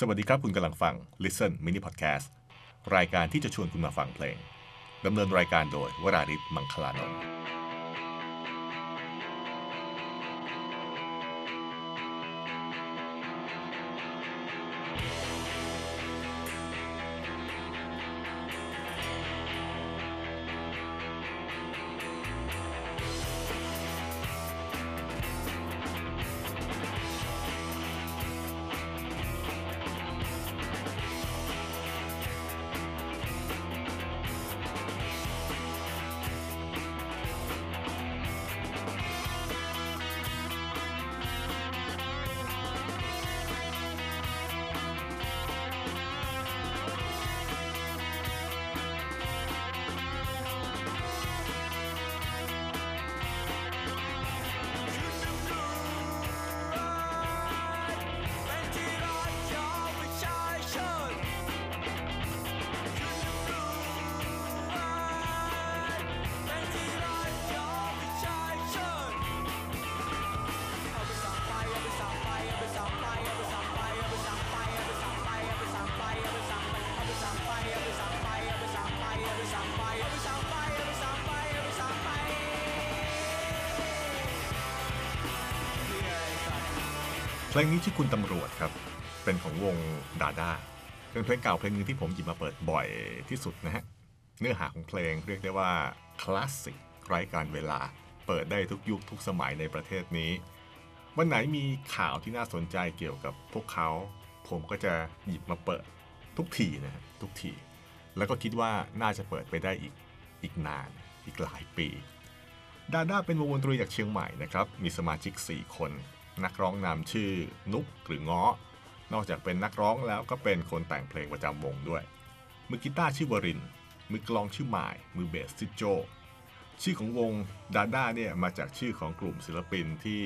สวัสดีครับคุณกำลังฟัง Listen Mini Podcast รายการที่จะชวนคุณมาฟังเพลงดำเนินรายการโดยวราริศมังคลานนท์ เพลงนี้ชื่อคุณตำรวจครับ เป็นของวงดาด้าเป็นเพลงเก่าเพลงนึงที่ผมหยิบมาเปิดบ่อยที่สุดนะฮะ เนื้อหาของเพลงเรียกได้ว่าคลาสสิกไร้การเวลา เปิดได้ทุกยุคทุกสมัยในประเทศนี้ วันไหนมีข่าวที่น่าสนใจเกี่ยวกับพวกเขา ผมก็จะหยิบมาเปิดทุกทีนะฮะทุกที แล้วก็คิดว่าน่าจะเปิดไปได้อีกอีกนานอีกหลายปี ดาด้าเป็นวงดนตรีจากเชียงใหม่นะครับ มีสมาชิก 4 คน นักร้องนำชื่อนุกหรือง้อนอกจากเป็นนักร้องแล้วก็เป็นคนแต่งเพลงประจำวงด้วย มือกีตาร์ชื่อวริน มือกลองชื่อหมาย มือเบสชื่อโจ ชื่อของวงดาด้าเนี่ยมาจากชื่อของกลุ่มศิลปินที่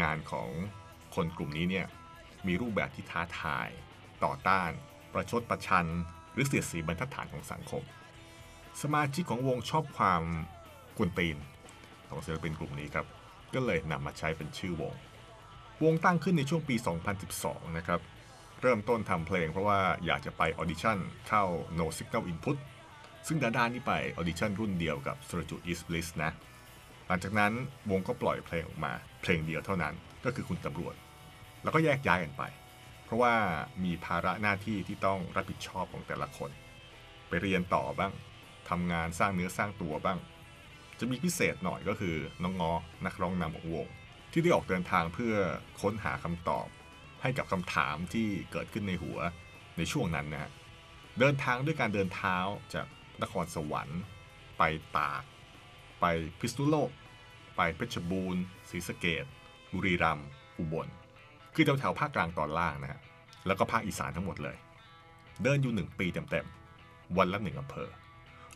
งานของคนกลุ่มนี้เนี่ยมีรูปแบบที่ท้าทาย ต่อต้าน ประชดประชัน หรือเสียดสีบรรทัดฐานของสังคม สมาชิกของวงชอบความกวนตีน ของศิลปินกลุ่มนี้ครับ ก็เลยนำมาใช้เป็นชื่อวง วงตั้งขึ้นในช่วงปี 2012 นะครับ เริ่มต้นทำเพลงเพราะว่าอยากจะไปออดิชั่นเข้า No Signal Input ซึ่งดาด้านี่ไปออดิชั่นรุ่นเดียวกับ s r a j u East Bliss นะ หลังจากนั้นวงก็ปล่อยเพลงออกมา เพลงเดียวเท่านั้นก็คือคุณตำรวจ แล้วก็แยกย้ายกันไป เพราะว่ามีภาระหน้าที่ที่ต้องรับผิดชอบของแต่ละคน ไปเรียนต่อบ้างทำงานสร้างเนื้อสร้างตัวบ้าง จะมีพิเศษหน่อยก็คือน้องงอนักร้องนำของวง ที่ได้ออกเดินทางเพื่อค้นหาคำตอบ ให้กับคำถามที่เกิดขึ้นในหัวในช่วงนั้นนะฮะเดินทางด้วยการเดินเท้าจากนครสวรรค์ ไปตาก ไปพิษณุโลก ไปเพชรบูรณ์ศรีสะเกดบุรีรัมย์อุบล คือแถวๆภาคกลางตอนล่างนะฮะแล้วก็ภาคอีสานทั้งหมดเลย เดินอยู่หนึ่งปีเต็มๆวันละหนึ่งอำเภอ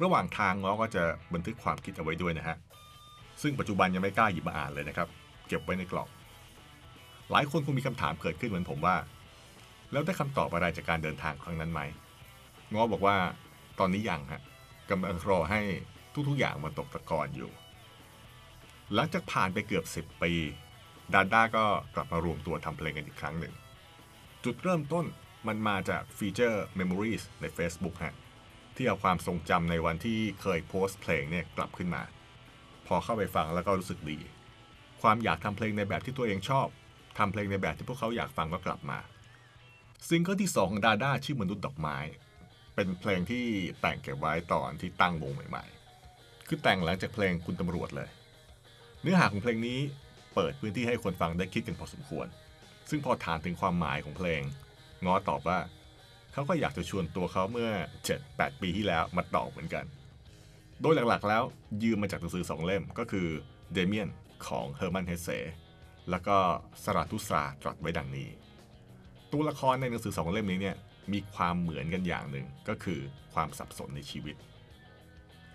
ระหว่างทางง้อก็จะบันทึกความคิดเอาไว้ด้วยนะฮะซึ่งปัจจุบันยังไม่กล้าหยิบมาอ่านเลยนะครับ เก็บไว้ในกล่อง หลายคนคงมีคำถามเกิดขึ้นเหมือนผมว่า แล้วได้คำตอบอะไรจากการเดินทางครั้งนั้นไหมง้อบอกว่าตอนนี้ยังฮะกำลังรอให้ทุกๆอย่างมันตกตะกอนอยู่ หลังจากผ่านไปเกือบ 10 ปี ดาด้าก็กลับมารวมตัวทำเพลงกันอีกครั้งหนึ่ง จุดเริ่มต้นมันมาจากฟีเจอร์ Memories ใน Facebook ฮะที่เอาความทรงจำในวันที่เคยโพสต์เพลงเนี่ยกลับขึ้นมา พอเข้าไปฟังแล้วก็รู้สึกดี ความอยากทำเพลงในแบบที่ตัวเองชอบทำเพลงในแบบที่พวกเขาอยากฟังก็กลับมาซิงเกิลที่ 2 ของดาด้าชื่อมนุษย์ดอกไม้ เป็นเพลงที่แต่งเก็บไว้ตอนที่ตั้งวงใหม่ๆ คือแต่งหลังจากเพลงคุณตำรวจเลย เนื้อหาของเพลงนี้เปิดพื้นที่ให้คนฟังได้คิดกันพอสมควร ซึ่งพอถามถึงความหมายของเพลง ง้อตอบว่า เขาก็อยากจะชวนตัวเขาเมื่อ 7-8 ปีที่แล้วมาตอบเหมือนกัน โดยหลักๆ แล้วยืมมาจากหนังสือสองเล่มก็คือเดเมียน ของเฮอร์มันเฮเซแล้วก็สราทุสราตรัสไว้ดังนี้ ตัวละครในหนังสือสองเล่มนี้เนี่ยมีความเหมือนกันอย่างหนึ่งก็คือความสับสนในชีวิต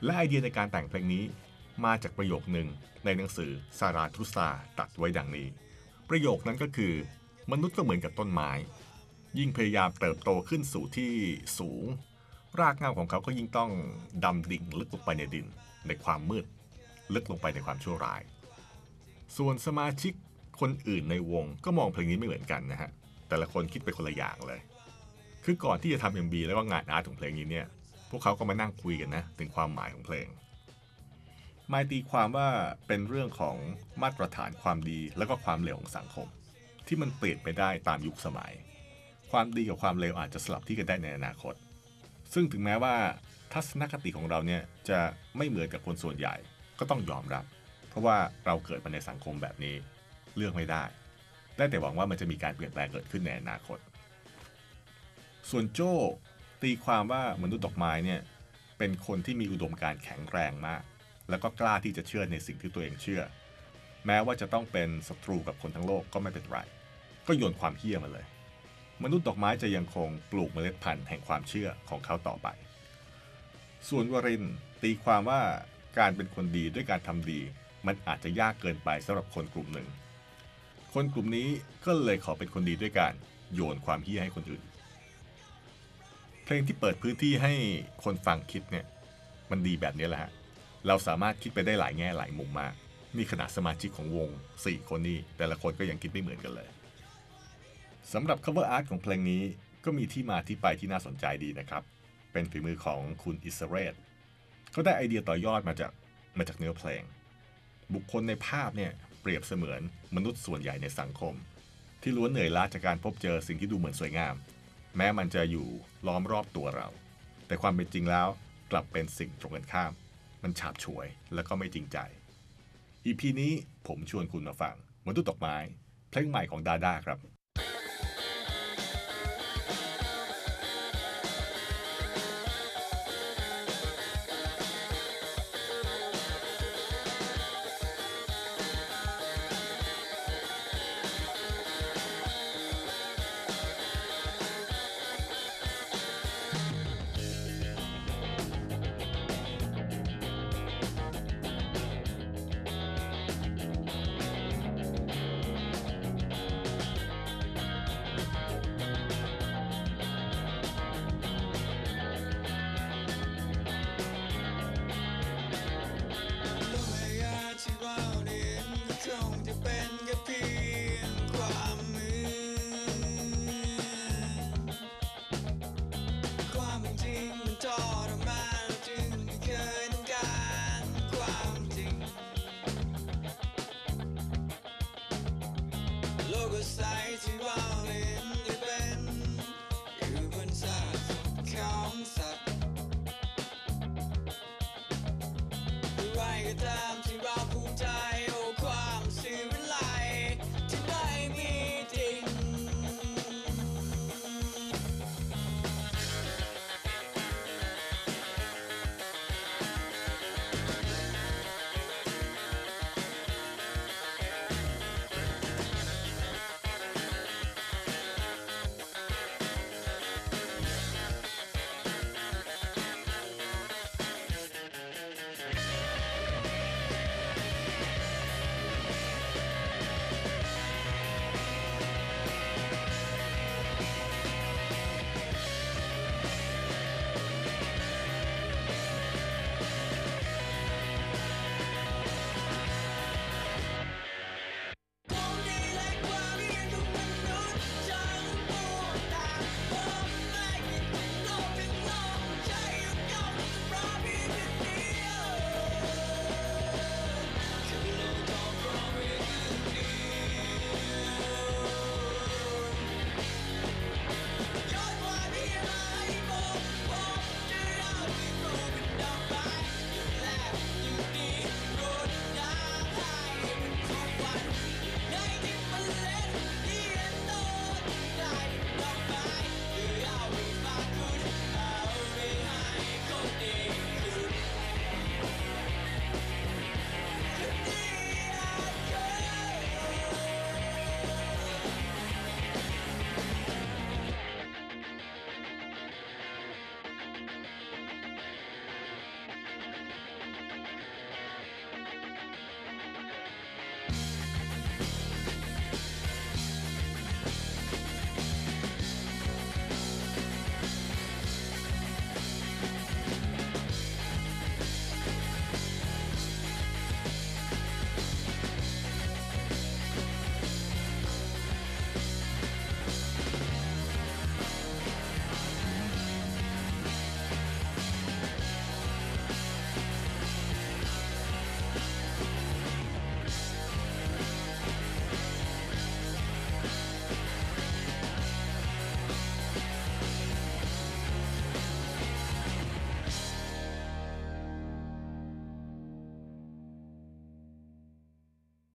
และไอเดียในการแต่งเพลงนี้มาจากประโยคหนึ่งในหนังสือสาราทุสราตรัสไว้ดังนี้ ประโยคนั้นก็คือ มนุษย์ก็เหมือนกับต้นไม้ ยิ่งพยายามเติบโตขึ้นสู่ที่สูง รากเงาของเขาก็ยิ่งต้องดำดิ่งลึกลงไปในดิน ในความมืด ลึกลงไปในความชั่วร้าย ส่วนสมาชิกคนอื่นในวงก็มองเพลงนี้ไม่เหมือนกันนะฮะ แต่ละคนคิดไปคนละอย่างเลย คือก่อนที่จะทำ MB แล้วก็งานอาร์ตของเพลงนี้เนี่ย พวกเขาก็มานั่งคุยกันนะถึงความหมายของเพลงหมายตีความว่าเป็นเรื่องของมาตรฐานความดีแล้วก็ความเลวของสังคม ที่มันเปลี่ยนไปได้ตามยุคสมัย ความดีกับความเลวอาจจะสลับที่กันได้ในอนาคต ซึ่งถึงแม้ว่าทัศนคติของเราเนี่ยจะไม่เหมือนกับคนส่วนใหญ่ก็ต้องยอมรับ เพราะว่าเราเกิดมาในสังคมแบบนี้เลือกไม่ได้ ได้แต่หวังว่ามันจะมีการเปลี่ยนแปลงเกิดขึ้นในอนาคต ส่วนโจ้ตีความว่ามนุษย์ดอกไม้เนี่ยเป็นคนที่มีอุดมการแข็งแรงมาก แล้วก็กล้าที่จะเชื่อในสิ่งที่ตัวเองเชื่อ แม้ว่าจะต้องเป็นศัตรูกับคนทั้งโลกก็ไม่เป็นไร ก็โยนความเฮี้ยมาเลย มนุษย์ดอกไม้จะยังคงปลูกเมล็ดพันธุ์แห่งความเชื่อของเขาต่อไป ส่วนวรินตีความว่าการเป็นคนดีด้วยการทำดี มันอาจจะยากเกินไปสำหรับคนกลุ่มหนึ่ง คนกลุ่มนี้ก็เลยขอเป็นคนดีด้วยการโยนความเฮี้ยให้คนอื่น เพลงที่เปิดพื้นที่ให้คนฟังคิดเนี่ยมันดีแบบนี้แหละฮะเราสามารถคิดไปได้หลายแง่หลายมุมมาก นี่ขนาดสมาชิกของวง 4 คนนี้แต่ละคนก็ยังคิดไม่เหมือนกันเลยสำหรับ cover art ของเพลงนี้ก็มีที่มาที่ไปที่น่าสนใจดีนะครับ เป็นฝีมือของคุณอิสเรตเขาได้ไอเดียต่อยอดมาจากมาจากเนื้อเพลง บุคคลในภาพเนี่ยเปรียบเสมือนมนุษย์ส่วนใหญ่ในสังคม ที่ล้วนเหนื่อยล้าจากการพบเจอสิ่งที่ดูเหมือนสวยงาม แม้มันจะอยู่ล้อมรอบตัวเรา แต่ความเป็นจริงแล้วกลับเป็นสิ่งตรงกันข้าม มันฉาบฉวยและก็ไม่จริงใจอีพีนี้ผมชวนคุณมาฟังมนุษย์ดอกไม้ เพลงใหม่ของดาด้าครับ gritar.